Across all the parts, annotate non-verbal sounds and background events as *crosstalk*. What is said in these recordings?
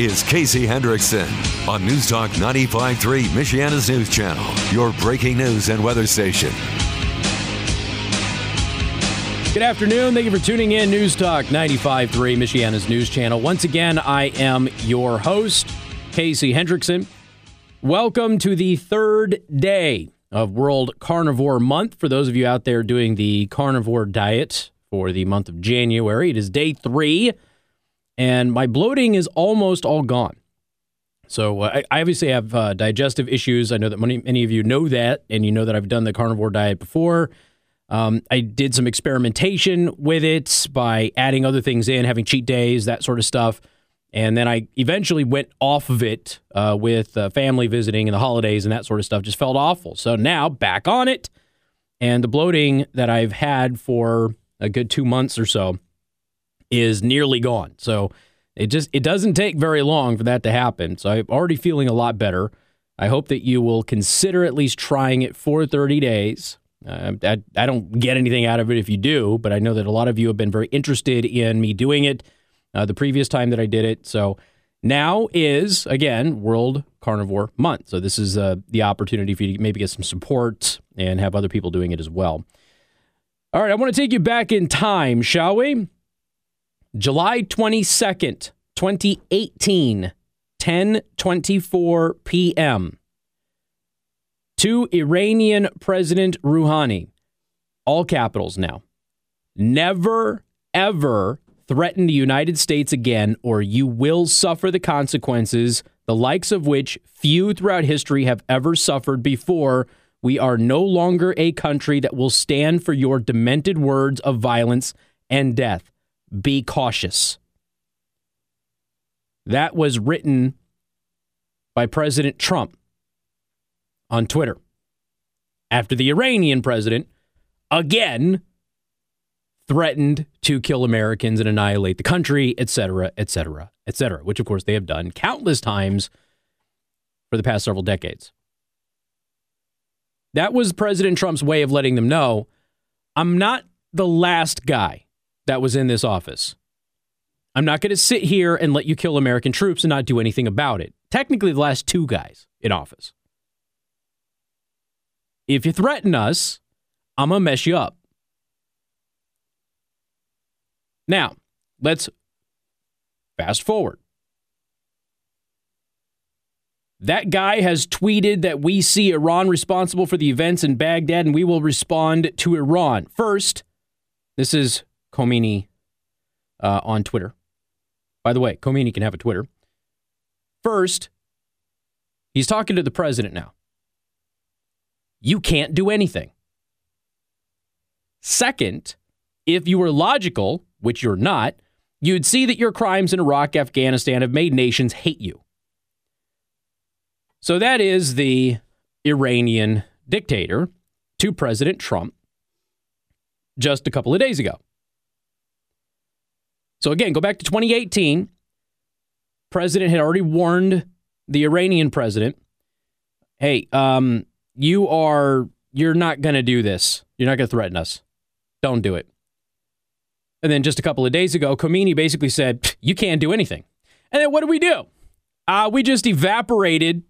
is Casey Hendrickson on News Talk 95.3, Michiana's news channel, your breaking news and weather station. Good afternoon. Thank you for tuning in. News Talk 95.3, Michiana's news channel. Once again, I am your host, Casey Hendrickson. Welcome to the third day of World Carnivore Month. For those of you out there doing the carnivore diet for the month of January, it is day three, and my bloating is almost all gone. So uh, I obviously have uh, digestive issues. I know that many, many of you know that, and you know that I've done the carnivore diet before. Um, I did some experimentation with it by adding other things in, having cheat days, that sort of stuff. And then I eventually went off of it uh, with uh, family visiting and the holidays and that sort of stuff. Just felt awful. So now back on it. And the bloating that I've had for a good two months or so is nearly gone. So it just it doesn't take very long for that to happen. So I'm already feeling a lot better. I hope that you will consider at least trying it for 30 days. Uh, I, I don't get anything out of it if you do, but I know that a lot of you have been very interested in me doing it uh, the previous time that I did it. So now is, again, World Carnivore Month. So this is uh, the opportunity for you to maybe get some support and have other people doing it as well. All right, I want to take you back in time, shall we? July 22nd, 2018, 10:24 p.m to Iranian President Rouhani, all capitals now. Never, ever threaten the United States again, or you will suffer the consequences, the likes of which few throughout history have ever suffered before. We are no longer a country that will stand for your demented words of violence and death. Be cautious. That was written by President Trump on Twitter after the Iranian president again threatened to kill Americans and annihilate the country, et cetera, et cetera, et cetera, which of course they have done countless times for the past several decades. That was President Trump's way of letting them know I'm not the last guy that was in this office. I'm not going to sit here and let you kill American troops and not do anything about it. Technically, the last two guys in office. If you threaten us, I'm going to mess you up. Now, let's fast forward. That guy has tweeted that we see Iran responsible for the events in Baghdad and we will respond to Iran. First, this is Khamenei uh, on Twitter. By the way, Khamenei can have a Twitter. First, he's talking to the president now you can't do anything. Second, if you were logical, which you're not, you'd see that your crimes in Iraq, Afghanistan have made nations hate you. So that is the Iranian dictator to President Trump just a couple of days ago. So again, go back to 2018. President had already warned the Iranian president, "Hey, um, you are you're not going to do this. You're not going to threaten us. Don't do it. And then just a couple of days ago, Khamenei basically said, "You can't do anything." And then what did we do? Uh, we just evaporated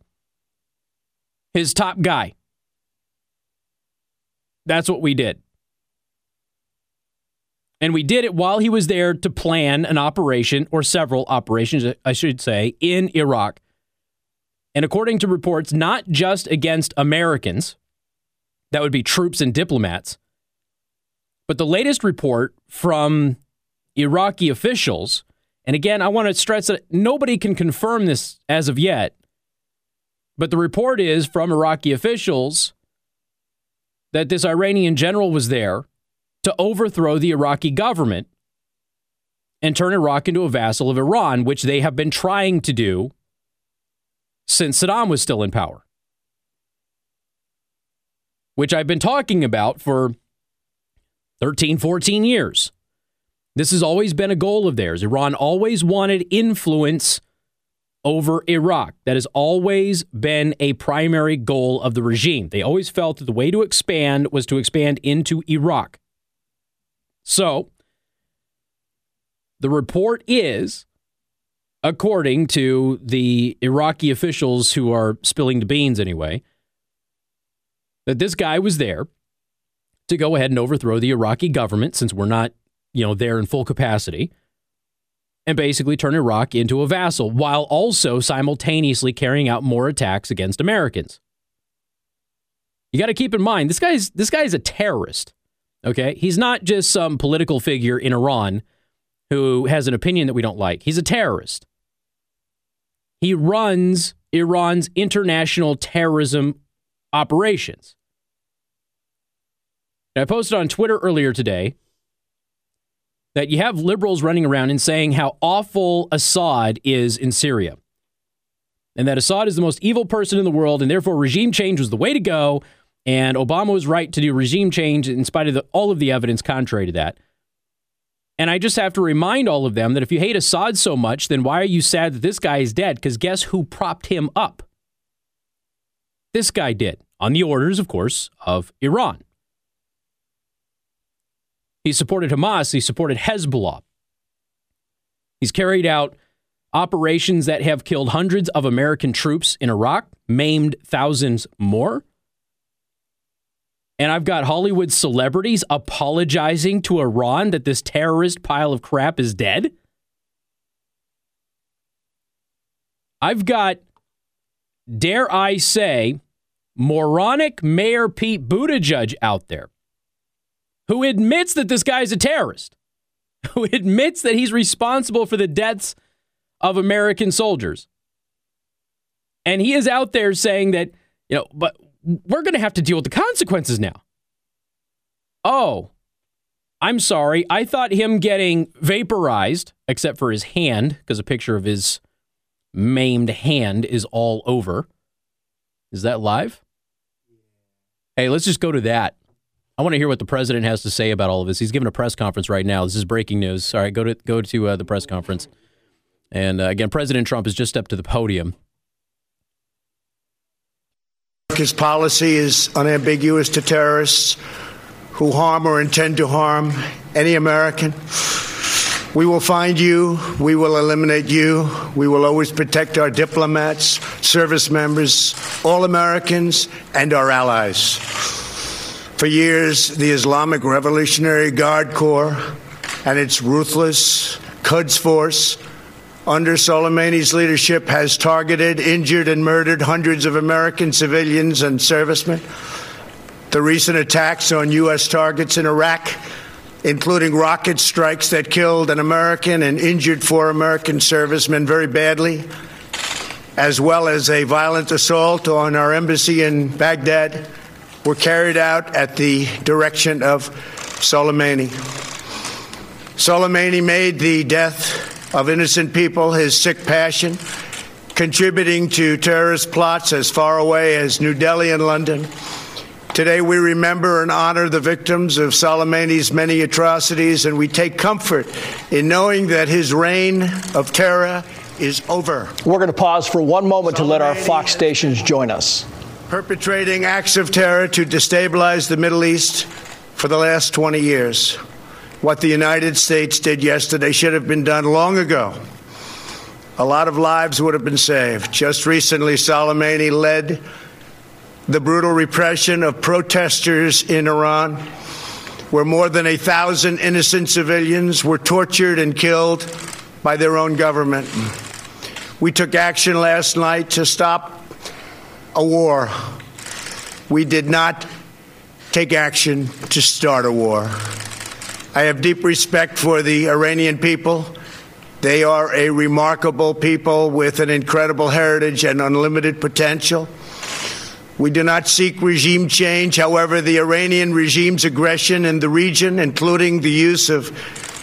his top guy. That's what we did. And we did it while he was there to plan an operation or several operations, I should say, in Iraq. And according to reports, not just against Americans, that would be troops and diplomats, but the latest report from Iraqi officials, and again, I want to stress that nobody can confirm this as of yet, but the report is from Iraqi officials that this Iranian general was there to overthrow the Iraqi government and turn Iraq into a vassal of Iran, which they have been trying to do since Saddam was still in power, which I've been talking about for 13, 14 years. This has always been a goal of theirs. Iran always wanted influence over Iraq. That has always been a primary goal of the regime. They always felt that the way to expand was to expand into Iraq. So, the report is according to the Iraqi officials who are spilling the beans anyway, that this guy was there to go ahead and overthrow the Iraqi government since we're not, you know, there in full capacity and basically turn Iraq into a vassal while also simultaneously carrying out more attacks against Americans. You got to keep in mind this guy's this guy is a terrorist. Okay? He's not just some political figure in Iran who has an opinion that we don't like. He's a terrorist. He runs Iran's international terrorism operations. I posted on Twitter earlier today that you have liberals running around and saying how awful Assad is in Syria. And that Assad is the most evil person in the world, and therefore regime change was the way to go. And Obama was right to do regime change in spite of the, all of the evidence contrary to that. And I just have to remind all of them that if you hate Assad so much, then why are you sad that this guy is dead? Because guess who propped him up? This guy did, on the orders, of course, of Iran. He supported Hamas. He supported Hezbollah. He's carried out operations that have killed hundreds of American troops in Iraq, maimed thousands more. And I've got Hollywood celebrities apologizing to Iran that this terrorist pile of crap is dead. I've got, dare I say, moronic Mayor Pete Buttigieg out there who admits that this guy is a terrorist, *laughs* who admits that he's responsible for the deaths of American soldiers. And he is out there saying that, you know, but we're going to have to deal with the consequences now. Oh, I'm sorry. I thought him getting vaporized, except for his hand, because a picture of his maimed hand is all over. Is that live? Hey, let's just go to that. I want to hear what the president has to say about all of this. He's giving a press conference right now. This is breaking news. All right, go to go to uh, the press conference. And uh, again, President Trump has just stepped to the podium. His policy is unambiguous to terrorists who harm or intend to harm any American. We will find you. We will eliminate you. We will always protect our diplomats, service members, all Americans, and our allies. For years, the Islamic Revolutionary Guard Corps and its ruthless Quds Force under Soleimani's leadership has targeted, injured, and murdered hundreds of American civilians and servicemen. The recent attacks on U.S. targets in Iraq, including rocket strikes that killed an American and injured four American servicemen very badly, as well as a violent assault on our embassy in Baghdad were carried out at the direction of Soleimani. Soleimani made the death of innocent people his sick passion, contributing to terrorist plots as far away as New Delhi and London. Today, we remember and honor the victims of Soleimani's many atrocities, and we take comfort in knowing that his reign of terror is over. We're going to pause for one moment Soleimani to let our Fox stations join us perpetrating acts of terror to destabilize the Middle East for the last 20 years. What the United States did yesterday should have been done long ago. A lot of lives would have been saved. Just recently, Soleimani led the brutal repression of protesters in Iran, where more than a thousand innocent civilians were tortured and killed by their own government. We took action last night to stop a war. We did not take action to start a war. I have deep respect for the Iranian people. They are a remarkable people with an incredible heritage and unlimited potential. We do not seek regime change. However, the Iranian regime's aggression in the region, including the use of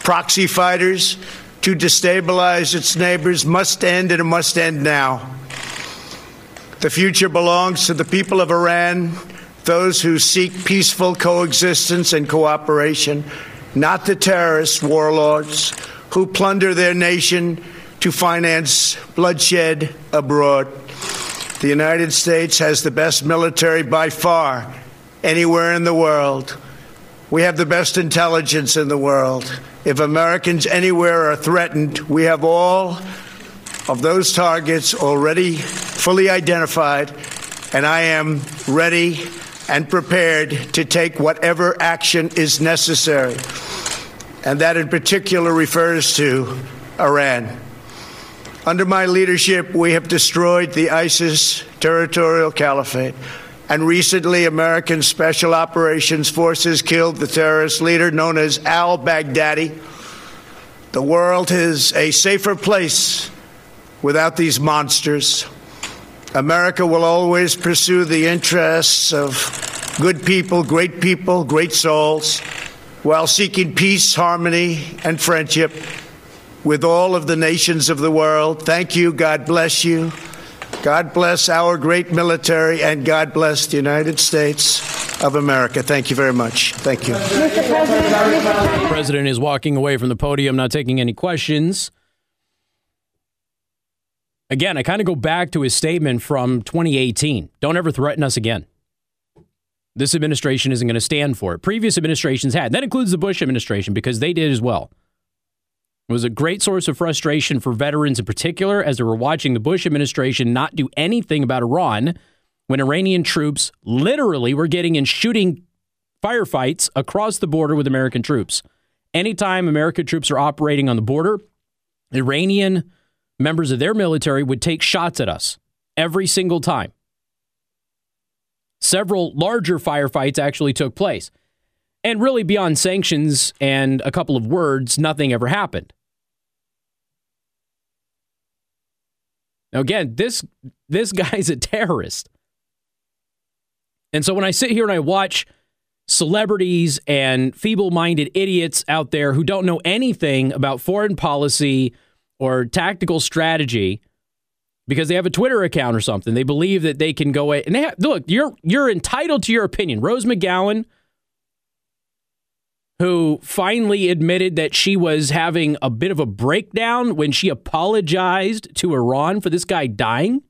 proxy fighters to destabilize its neighbors, must end and it must end now. The future belongs to the people of Iran, those who seek peaceful coexistence and cooperation, not the terrorist warlords who plunder their nation to finance bloodshed abroad. The United States has the best military by far anywhere in the world. We have the best intelligence in the world. If Americans anywhere are threatened, we have all of those targets already fully identified, and I am ready and prepared to take whatever action is necessary. And that in particular refers to Iran. Under my leadership, we have destroyed the ISIS territorial caliphate. And recently, American Special Operations Forces killed the terrorist leader known as al Baghdadi. The world is a safer place without these monsters. America will always pursue the interests of good people, great people, great souls, while seeking peace, harmony, and friendship with all of the nations of the world. Thank you. God bless you. God bless our great military, and God bless the United States of America. Thank you very much. Thank you. Mr. President, the President is walking away from the podium, not taking any questions. Again, I kind of go back to his statement from 2018. Don't ever threaten us again. This administration isn't going to stand for it. Previous administrations had. That includes the Bush administration because they did as well. It was a great source of frustration for veterans in particular as they were watching the Bush administration not do anything about Iran when Iranian troops literally were getting in shooting firefights across the border with American troops. Anytime American troops are operating on the border, Iranian members of their military would take shots at us every single time. Several larger firefights actually took place. And really, beyond sanctions and a couple of words, nothing ever happened. Now, again, this, this *laughs* guy's a terrorist. And so when I sit here and I watch celebrities and feeble minded idiots out there who don't know anything about foreign policy or tactical strategy because they have a Twitter account or something. They believe that they can go and they have, look. You're you're entitled to your opinion. Rose McGowan, who finally admitted that she was having a bit of a breakdown when she apologized to Iran for this guy dying,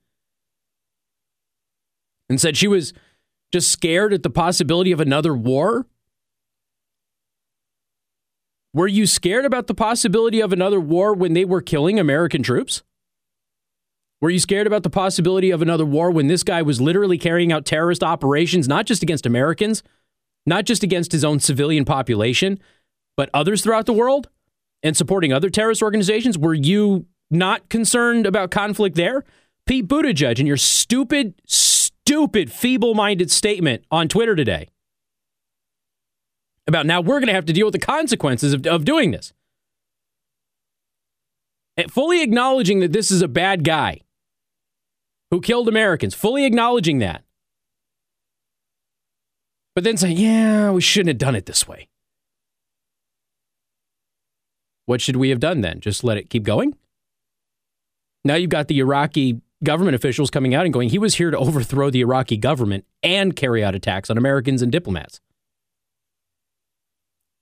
and said she was just scared at the possibility of another war. Were you scared about the possibility of another war when they were killing American troops? Were you scared about the possibility of another war when this guy was literally carrying out terrorist operations, not just against Americans, not just against his own civilian population, but others throughout the world and supporting other terrorist organizations? Were you not concerned about conflict there? Pete Buttigieg and your stupid, stupid, feeble minded statement on Twitter today about now we're going to have to deal with the consequences of, of doing this. And fully acknowledging that this is a bad guy who killed Americans, fully acknowledging that. But then saying, yeah, we shouldn't have done it this way. What should we have done then? Just let it keep going? Now you've got the Iraqi government officials coming out and going, he was here to overthrow the Iraqi government and carry out attacks on Americans and diplomats.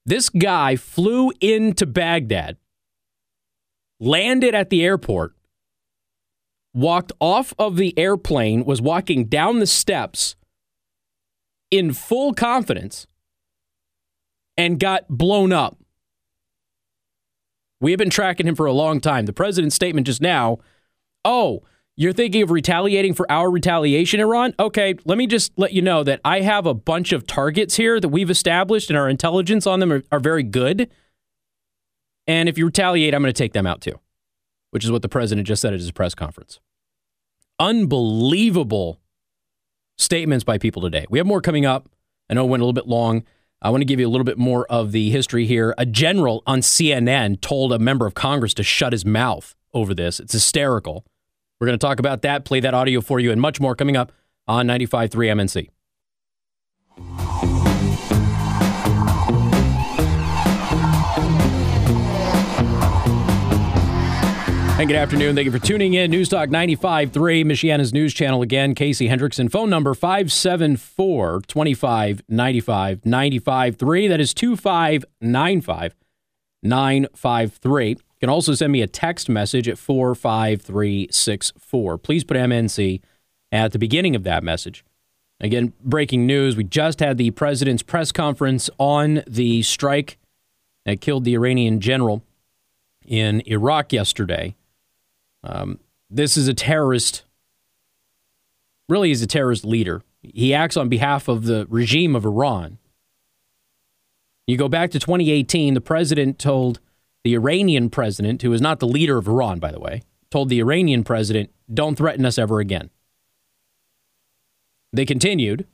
This guy flew into Baghdad, landed at the airport, walked off of the airplane, was walking down the steps in full confidence, and got blown up. We have been tracking him for a long time. The president's statement just now oh, you're thinking of retaliating for our retaliation, Iran? Okay, let me just let you know that I have a bunch of targets here that we've established, and our intelligence on them are, are very good. And if you retaliate, I'm going to take them out too, which is what the president just said at his press conference. Unbelievable statements by people today. We have more coming up. I know it went a little bit long. I want to give you a little bit more of the history here. A general on CNN told a member of Congress to shut his mouth over this. It's hysterical. We're going to talk about that, play that audio for you, and much more coming up on 95.3 MNC. And good afternoon. Thank you for tuning in. News Talk 95.3, Michiana's news channel again. Casey Hendrickson, phone number 574 2595 953. That is 2595 953 can also send me a text message at 45364. Please put MNC at the beginning of that message. Again, breaking news. We just had the president's press conference on the strike that killed the Iranian general in Iraq yesterday. Um, this is a terrorist, really, is a terrorist leader. He acts on behalf of the regime of Iran. You go back to 2018, the president told the Iranian president, who is not the leader of Iran, by the way, told the Iranian president, don't threaten us ever again. They continued.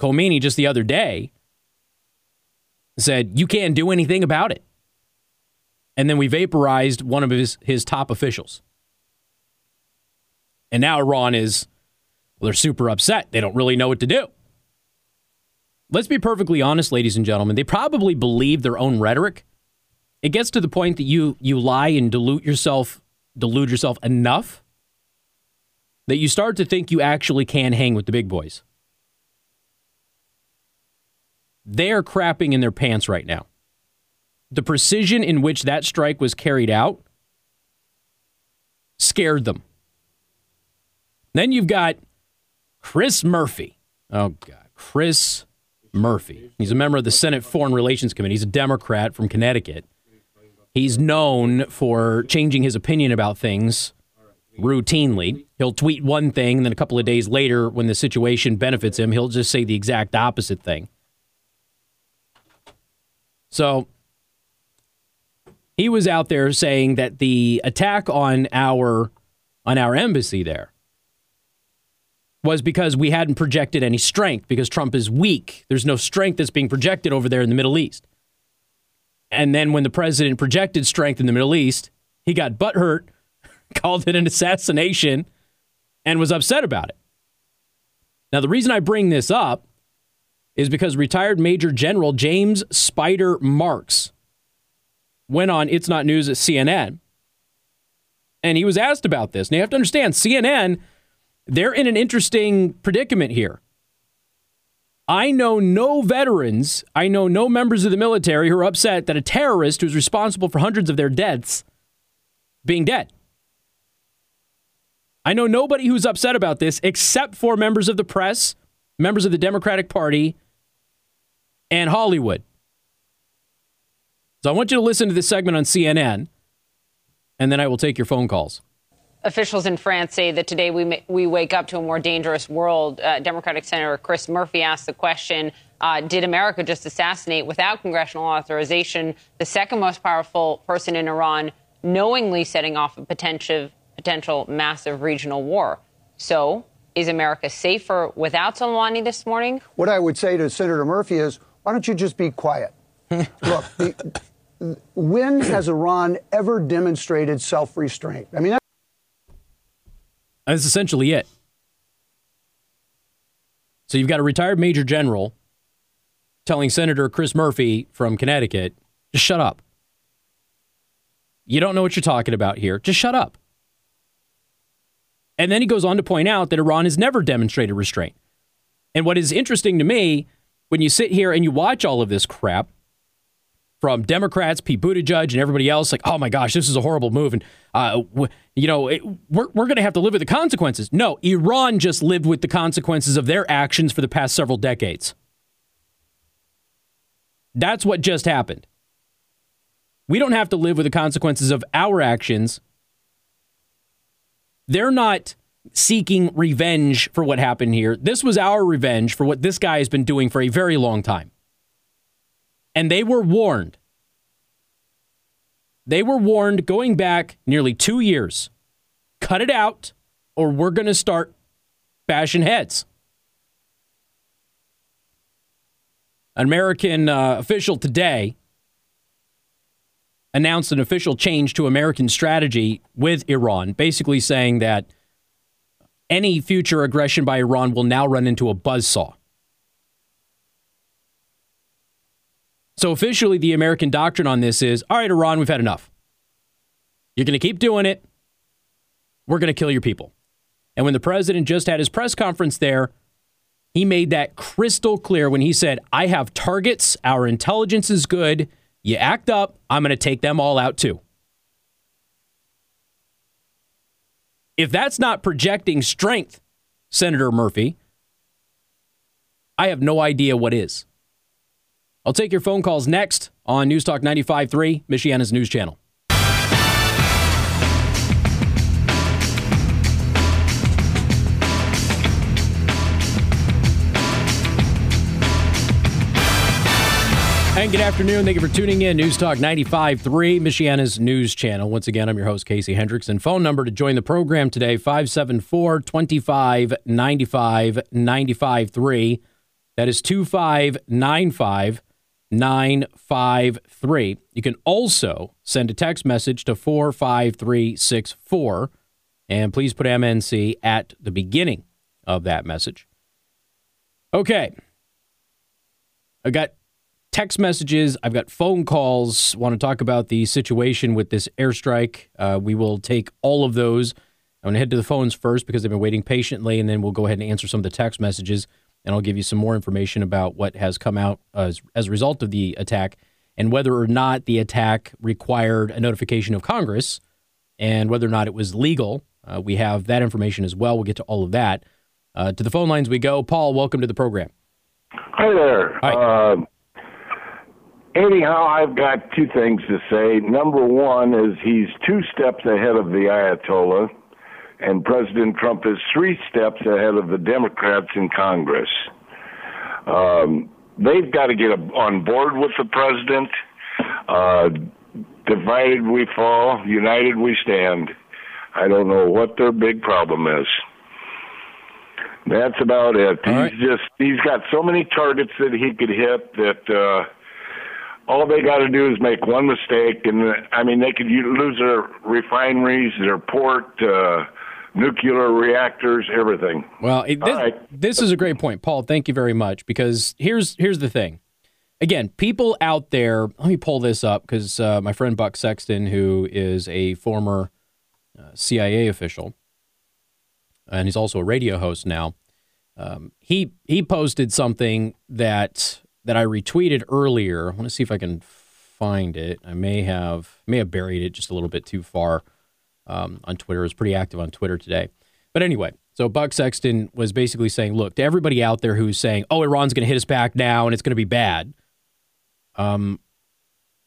Khamenei just the other day said, you can't do anything about it. And then we vaporized one of his, his top officials. And now Iran is, well, they're super upset. They don't really know what to do. Let's be perfectly honest, ladies and gentlemen. They probably believe their own rhetoric. It gets to the point that you you lie and dilute yourself, delude yourself enough that you start to think you actually can hang with the big boys. They are crapping in their pants right now. The precision in which that strike was carried out scared them. Then you've got Chris Murphy. Oh, God. Chris Murphy. He's a member of the Senate Foreign Relations Committee. He's a Democrat from Connecticut. He's known for changing his opinion about things routinely. He'll tweet one thing, and then a couple of days later, when the situation benefits him, he'll just say the exact opposite thing. So he was out there saying that the attack on our on our embassy there was because we hadn't projected any strength because Trump is weak. There's no strength that's being projected over there in the Middle East. And then when the president projected strength in the Middle East, he got butthurt, *laughs* called it an assassination, and was upset about it. Now, the reason I bring this up is because retired Major General James Spider Marks went on It's Not News at CNN, and he was asked about this. Now, you have to understand, CNN they're in an interesting predicament here. I know no veterans, I know no members of the military who are upset that a terrorist who's responsible for hundreds of their deaths being dead. I know nobody who's upset about this except for members of the press, members of the Democratic Party, and Hollywood. So I want you to listen to this segment on CNN, and then I will take your phone calls. Officials in France say that today we, may, we wake up to a more dangerous world. Uh, Democratic Senator Chris Murphy asked the question uh, Did America just assassinate without congressional authorization the second most powerful person in Iran, knowingly setting off a potential, potential massive regional war? So, is America safer without Soleimani this morning? What I would say to Senator Murphy is why don't you just be quiet? *laughs* Look, the, when has Iran ever demonstrated self restraint? I mean, that's essentially it. So you've got a retired major general telling Senator Chris Murphy from Connecticut, just shut up. You don't know what you're talking about here. Just shut up. And then he goes on to point out that Iran has never demonstrated restraint. And what is interesting to me, when you sit here and you watch all of this crap, from Democrats, Pete Buttigieg, and everybody else, like, oh my gosh, this is a horrible move. And, uh, w- you know, it, we're, we're going to have to live with the consequences. No, Iran just lived with the consequences of their actions for the past several decades. That's what just happened. We don't have to live with the consequences of our actions. They're not seeking revenge for what happened here. This was our revenge for what this guy has been doing for a very long time and they were warned. They were warned going back nearly two years. Cut it out, or we're going to start bashing heads. An American uh, official today announced an official change to American strategy with Iran, basically saying that any future aggression by Iran will now run into a buzzsaw. So officially, the American doctrine on this is all right, Iran, we've had enough. You're going to keep doing it. We're going to kill your people. And when the president just had his press conference there, he made that crystal clear when he said, I have targets. Our intelligence is good. You act up, I'm going to take them all out too. If that's not projecting strength, Senator Murphy, I have no idea what is. I'll take your phone calls next on News Talk 95.3, Michiana's News Channel. And good afternoon. Thank you for tuning in. News Talk 95.3, Michiana's news channel. Once again, I'm your host, Casey Hendricks. And Phone number to join the program today, 574 25 95 95 3. That is 2595 953. You can also send a text message to 45364. And please put MNC at the beginning of that message. Okay. I've got text messages. I've got phone calls. Want to talk about the situation with this airstrike. Uh, we will take all of those. I'm going to head to the phones first because they've been waiting patiently, and then we'll go ahead and answer some of the text messages, and I'll give you some more information about what has come out as, as a result of the attack and whether or not the attack required a notification of Congress and whether or not it was legal. Uh, we have that information as well. We'll get to all of that. Uh, to the phone lines we go. Paul, welcome to the program. Hi there. Hi. Uh, anyhow, I've got two things to say. Number one is he's two steps ahead of the Ayatollah, and President Trump is three steps ahead of the Democrats in Congress. Um, they've got to get on board with the president. Uh, divided we fall, united we stand. I don't know what their big problem is. That's about it. All he's right. just he's got so many targets that he could hit that uh all they got to do is make one mistake and I mean they could lose their refineries, their port, uh nuclear reactors, everything. Well, it, this, right. this is a great point, Paul. Thank you very much. Because here's here's the thing. Again, people out there. Let me pull this up because uh, my friend Buck Sexton, who is a former uh, CIA official, and he's also a radio host now. Um, he he posted something that that I retweeted earlier. I want to see if I can find it. I may have may have buried it just a little bit too far um, on Twitter. It was pretty active on Twitter today. But anyway, so Buck Sexton was basically saying, look, to everybody out there who's saying, oh, Iran's going to hit us back now and it's going to be bad. Um,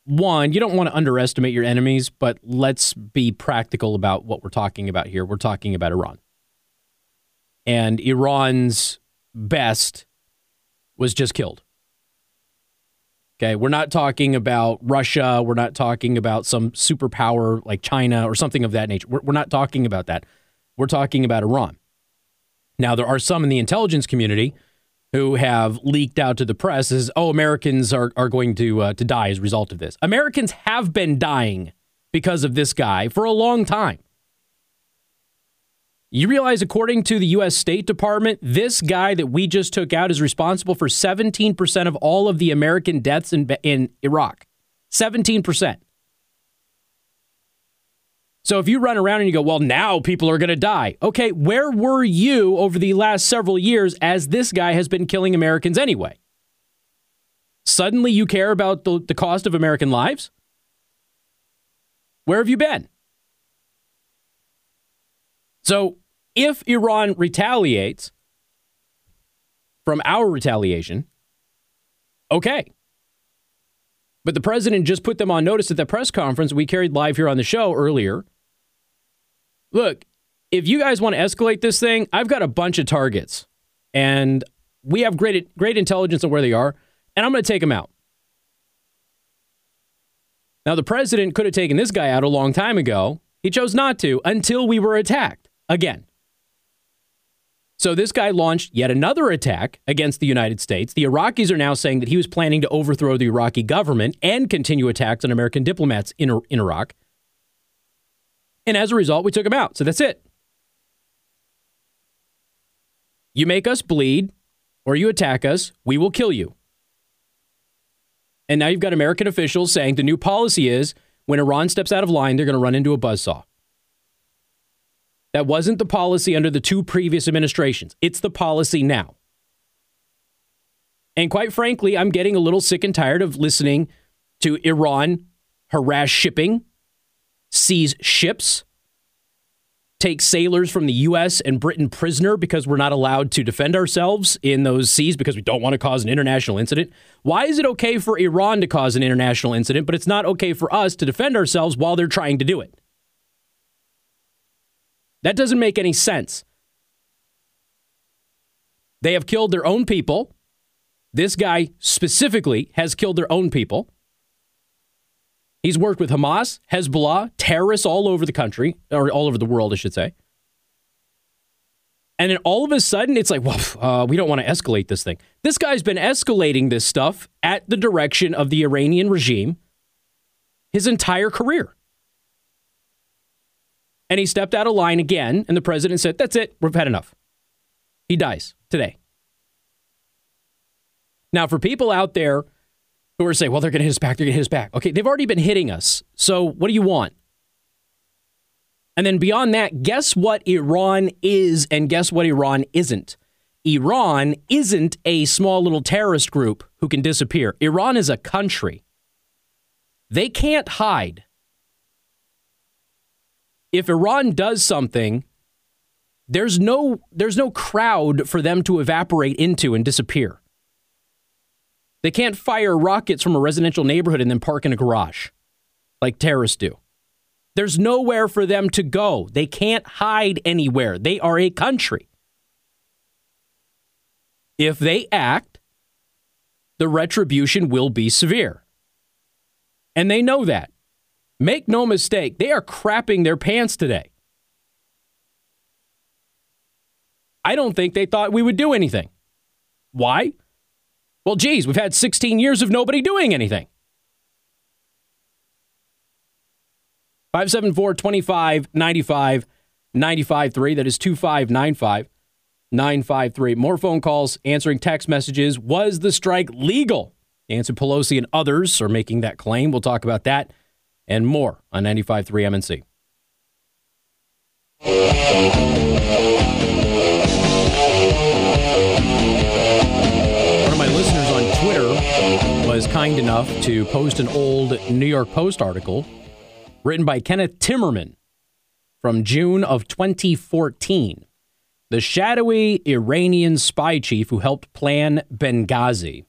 one, you don't want to underestimate your enemies, but let's be practical about what we're talking about here. We're talking about Iran. And Iran's best was just killed. Okay, we're not talking about Russia. We're not talking about some superpower like China or something of that nature. We're, we're not talking about that. We're talking about Iran. Now, there are some in the intelligence community who have leaked out to the press as, oh, Americans are, are going to, uh, to die as a result of this. Americans have been dying because of this guy for a long time. You realize, according to the U.S. State Department, this guy that we just took out is responsible for 17% of all of the American deaths in, in Iraq. 17%. So if you run around and you go, well, now people are going to die. Okay, where were you over the last several years as this guy has been killing Americans anyway? Suddenly you care about the, the cost of American lives? Where have you been? So if Iran retaliates from our retaliation, okay. But the president just put them on notice at the press conference we carried live here on the show earlier. Look, if you guys want to escalate this thing, I've got a bunch of targets and we have great great intelligence on where they are, and I'm going to take them out. Now, the president could have taken this guy out a long time ago. He chose not to until we were attacked again. So this guy launched yet another attack against the United States. The Iraqis are now saying that he was planning to overthrow the Iraqi government and continue attacks on American diplomats in, in Iraq. And as a result, we took him out. So that's it. You make us bleed or you attack us, we will kill you. And now you've got American officials saying the new policy is when Iran steps out of line, they're going to run into a buzzsaw. That wasn't the policy under the two previous administrations. It's the policy now. And quite frankly, I'm getting a little sick and tired of listening to Iran harass shipping, seize ships, take sailors from the U.S. and Britain prisoner because we're not allowed to defend ourselves in those seas because we don't want to cause an international incident. Why is it okay for Iran to cause an international incident, but it's not okay for us to defend ourselves while they're trying to do it? That doesn't make any sense. They have killed their own people. This guy specifically has killed their own people. He's worked with Hamas, Hezbollah, terrorists all over the country, or all over the world, I should say. And then all of a sudden, it's like, well, uh, we don't want to escalate this thing. This guy's been escalating this stuff at the direction of the Iranian regime his entire career. And he stepped out of line again, and the president said, That's it, we've had enough. He dies today. Now, for people out there who are saying, well, they're going to hit us back, they're going to hit us back. Okay, they've already been hitting us. So what do you want? And then beyond that, guess what Iran is and guess what Iran isn't? Iran isn't a small little terrorist group who can disappear. Iran is a country. They can't hide. If Iran does something, there's no there's no crowd for them to evaporate into and disappear. They can't fire rockets from a residential neighborhood and then park in a garage like terrorists do. There's nowhere for them to go. They can't hide anywhere. They are a country. If they act, the retribution will be severe. And they know that. Make no mistake, they are crapping their pants today. I don't think they thought we would do anything. Why? Well, geez, we've had 16 years of nobody doing anything. 574 25 95 95 3. That is 2595 953. More phone calls, answering text messages. Was the strike legal? Nancy Pelosi and others are making that claim. We'll talk about that and more on 95.3 MNC. One of my listeners on Twitter was kind enough to post an old New York Post article written by Kenneth Timmerman from June of 2014. The shadowy Iranian spy chief who helped plan Benghazi,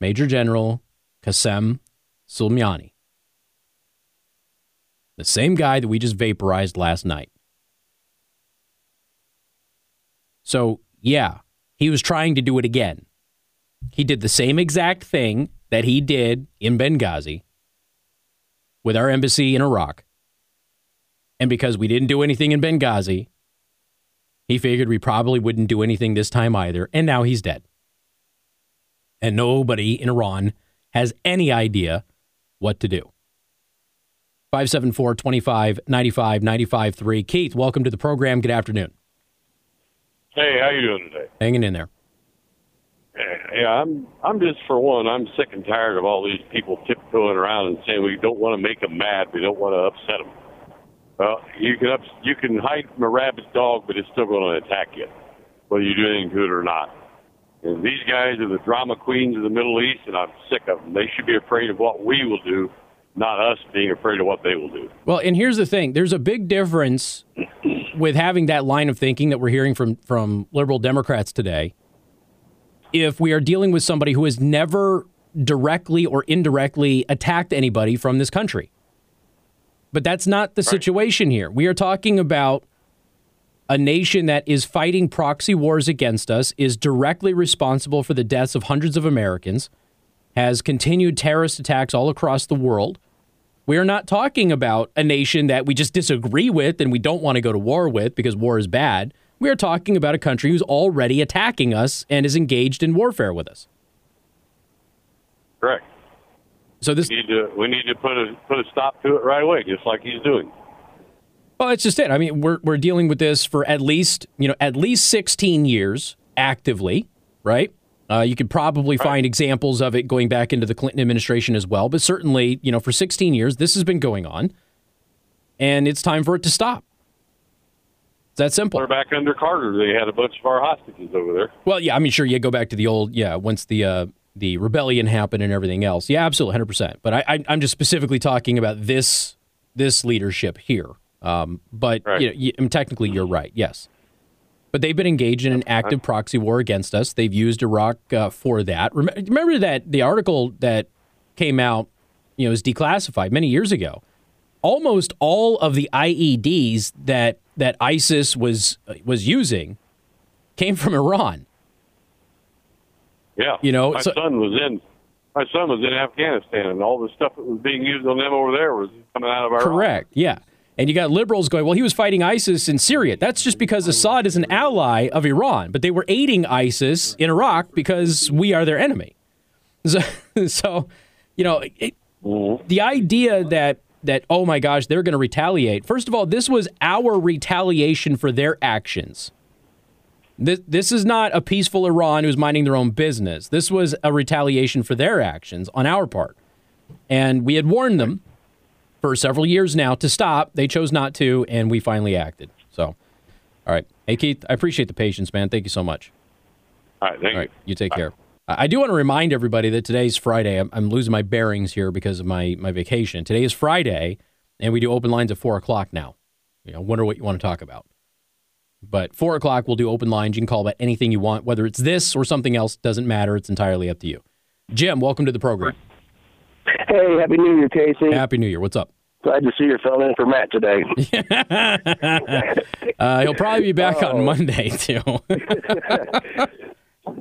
Major General Qasem Soleimani. The same guy that we just vaporized last night. So, yeah, he was trying to do it again. He did the same exact thing that he did in Benghazi with our embassy in Iraq. And because we didn't do anything in Benghazi, he figured we probably wouldn't do anything this time either. And now he's dead. And nobody in Iran has any idea what to do. 574 25 95 95 3. Keith, welcome to the program. Good afternoon. Hey, how you doing today? Hanging in there. Yeah, I'm. I'm just for one. I'm sick and tired of all these people tiptoeing around and saying we don't want to make them mad. We don't want to upset them. Well, you can up, you can hide from a rabid dog, but it's still going to attack you, whether you do anything to it or not. And these guys are the drama queens of the Middle East, and I'm sick of them. They should be afraid of what we will do, not us being afraid of what they will do. Well, and here's the thing: there's a big difference with having that line of thinking that we're hearing from from liberal Democrats today if we are dealing with somebody who has never directly or indirectly attacked anybody from this country. But that's not the right. situation here. We are talking about a nation that is fighting proxy wars against us, is directly responsible for the deaths of hundreds of Americans, has continued terrorist attacks all across the world. We are not talking about a nation that we just disagree with and we don't want to go to war with because war is bad. We are talking about a country who's already attacking us and is engaged in warfare with us. Correct. So this we need to we need to put a put a stop to it right away, just like he's doing. Well, that's just it. I mean, we're we're dealing with this for at least you know at least sixteen years actively, right? Uh, you could probably right. find examples of it going back into the Clinton administration as well, but certainly, you know, for 16 years, this has been going on, and it's time for it to stop. It's that simple. They're back under Carter. They had a bunch of our hostages over there. Well, yeah, I mean, sure, you go back to the old, yeah, once the uh, the rebellion happened and everything else. Yeah, absolutely, hundred percent. But I, I, am just specifically talking about this this leadership here. Um, but right. you know, you, I mean, technically, you're right. Yes, but they've been engaged in an active proxy war against us. They've used Iraq uh, for that. Remember that the article that came out, you know, is declassified many years ago. Almost all of the IEDs that that ISIS was was using came from Iran. Yeah. You know, my so- son was in my son was in Afghanistan, and all the stuff that was being used on them over there was coming out of Iraq. Correct. Yeah. And you got liberals going, well, he was fighting ISIS in Syria. That's just because Assad is an ally of Iran, but they were aiding ISIS in Iraq because we are their enemy. So, *laughs* so you know, it, the idea that that oh my gosh, they're going to retaliate. First of all, this was our retaliation for their actions. This, this is not a peaceful Iran who's minding their own business. This was a retaliation for their actions on our part. And we had warned them for several years now to stop. They chose not to, and we finally acted. So, all right. Hey, Keith, I appreciate the patience, man. Thank you so much. All right, thank All right, you take care. I I do want to remind everybody that today's Friday. I'm, I'm losing my bearings here because of my, my vacation. Today is Friday, and we do open lines at 4 o'clock now. You know, wonder what you want to talk about. But 4 o'clock, we'll do open lines. You can call about anything you want, whether it's this or something else. Doesn't matter. It's entirely up to you. Jim, welcome to the program. Hey, Happy New Year, Casey. Happy New Year. What's up? Glad to see you're filling in for Matt today. *laughs* Uh, he'll probably be back on Oh. Monday, too. *laughs*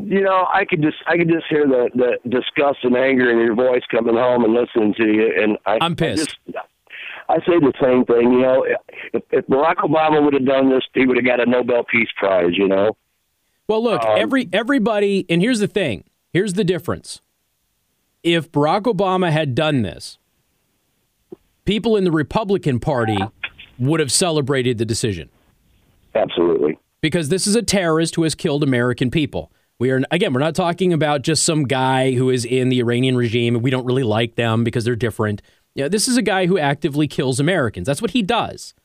you know, I could just I could just hear the the disgust and anger in your voice coming home and listening to you, and I, I'm pissed. I, just, I say the same thing. You know, if, if Barack Obama would have done this, he would have got a Nobel Peace Prize. You know. Well, look, Um, every everybody, and here's the thing. Here's the difference. If Barack Obama had done this, people in the Republican Party would have celebrated the decision Absolutely. because this is a terrorist who has killed American people. We are again, we're not talking about just some guy who is in the Iranian regime and we don't really like them because they're different. Yeah, this is a guy who actively kills Americans. That's what he does.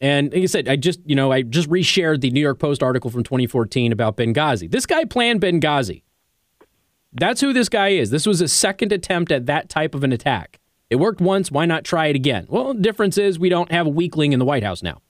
And like I said, I just, you know, I just reshared the New York Post article from 2014 about Benghazi. This guy planned Benghazi. That's who this guy is. This was a second attempt at that type of an attack. It worked once, why not try it again? Well, the difference is we don't have a weakling in the White House now.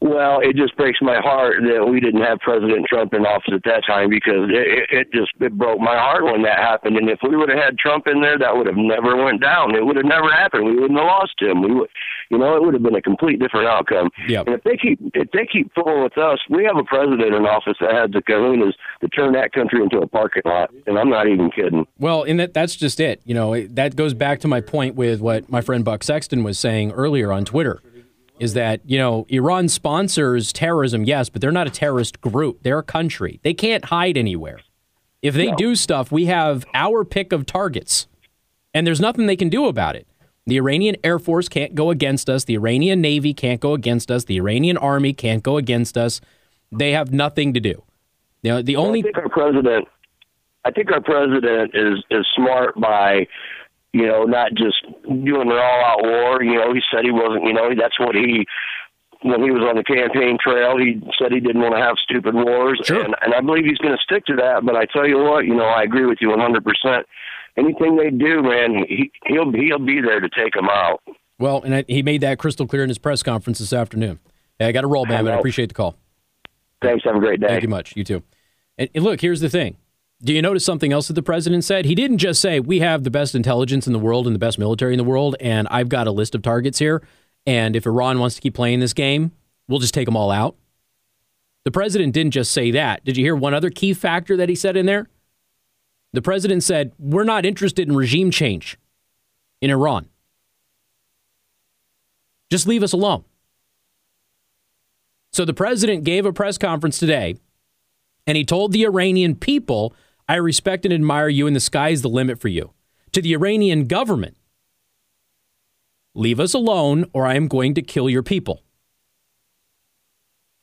Well, it just breaks my heart that we didn't have President Trump in office at that time because it, it, it just it broke my heart when that happened. And if we would have had Trump in there, that would have never went down. It would have never happened. We wouldn't have lost him. We would, you know, it would have been a complete different outcome. Yep. And if they keep if they keep fooling with us, we have a president in office that has the kahunas to turn that country into a parking lot. And I'm not even kidding. Well, and that, that's just it. You know, it- that goes back to my point with what my friend Buck Sexton was saying earlier on Twitter is that, you know, Iran sponsors terrorism, yes, but they're not a terrorist group. They're a country. They can't hide anywhere. If they do stuff, we have our pick of targets, and there's nothing they can do about it. The Iranian Air Force can't go against us. The Iranian Navy can't go against us. The Iranian Army can't go against us. They have nothing to do. You know, the only I think our president, I think our president is is smart by, you know, not just doing an all out war. You know, he said he wasn't. You know, that's what he. When he was on the campaign trail, he said he didn't want to have stupid wars, Sure. and and I believe he's going to stick to that. But I tell you what, you know, I agree with you 100. percent Anything they do, man, he he'll he'll be there to take them out. Well, and I, he made that crystal clear in his press conference this afternoon. Hey, I got to roll, man, but I appreciate the call. Thanks. Have a great day. Thank you much. You too. And, and look, here's the thing. Do you notice something else that the president said? He didn't just say, We have the best intelligence in the world and the best military in the world, and I've got a list of targets here. And if Iran wants to keep playing this game, we'll just take them all out. The president didn't just say that. Did you hear one other key factor that he said in there? The president said, We're not interested in regime change in Iran. Just leave us alone. So the president gave a press conference today and he told the Iranian people, I respect and admire you, and the sky's the limit for you. To the Iranian government, leave us alone, or I am going to kill your people.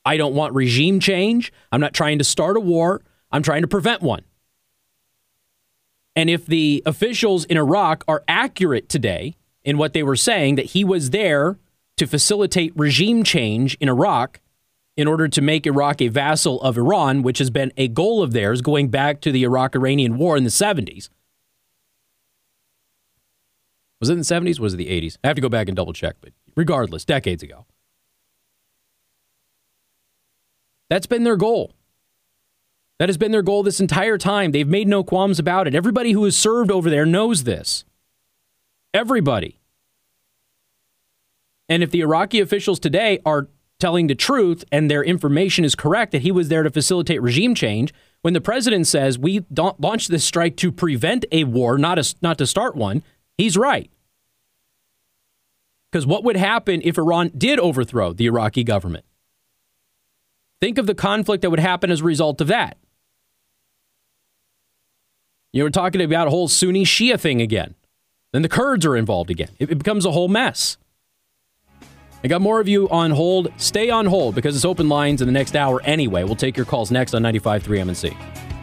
I don't want regime change. I'm not trying to start a war. I'm trying to prevent one. And if the officials in Iraq are accurate today in what they were saying, that he was there to facilitate regime change in Iraq, in order to make Iraq a vassal of Iran, which has been a goal of theirs going back to the Iraq Iranian War in the 70s. Was it in the 70s? Was it the 80s? I have to go back and double check, but regardless, decades ago. That's been their goal. That has been their goal this entire time. They've made no qualms about it. Everybody who has served over there knows this. Everybody. And if the Iraqi officials today are telling the truth and their information is correct that he was there to facilitate regime change, when the president says we don't launch this strike to prevent a war, not a, not to start one, he's right. Because what would happen if Iran did overthrow the Iraqi government? Think of the conflict that would happen as a result of that. You know, we're talking about a whole Sunni Shia thing again. Then the Kurds are involved again. It becomes a whole mess. I got more of you on hold. Stay on hold because it's open lines in the next hour anyway. We'll take your calls next on 95.3 MNC.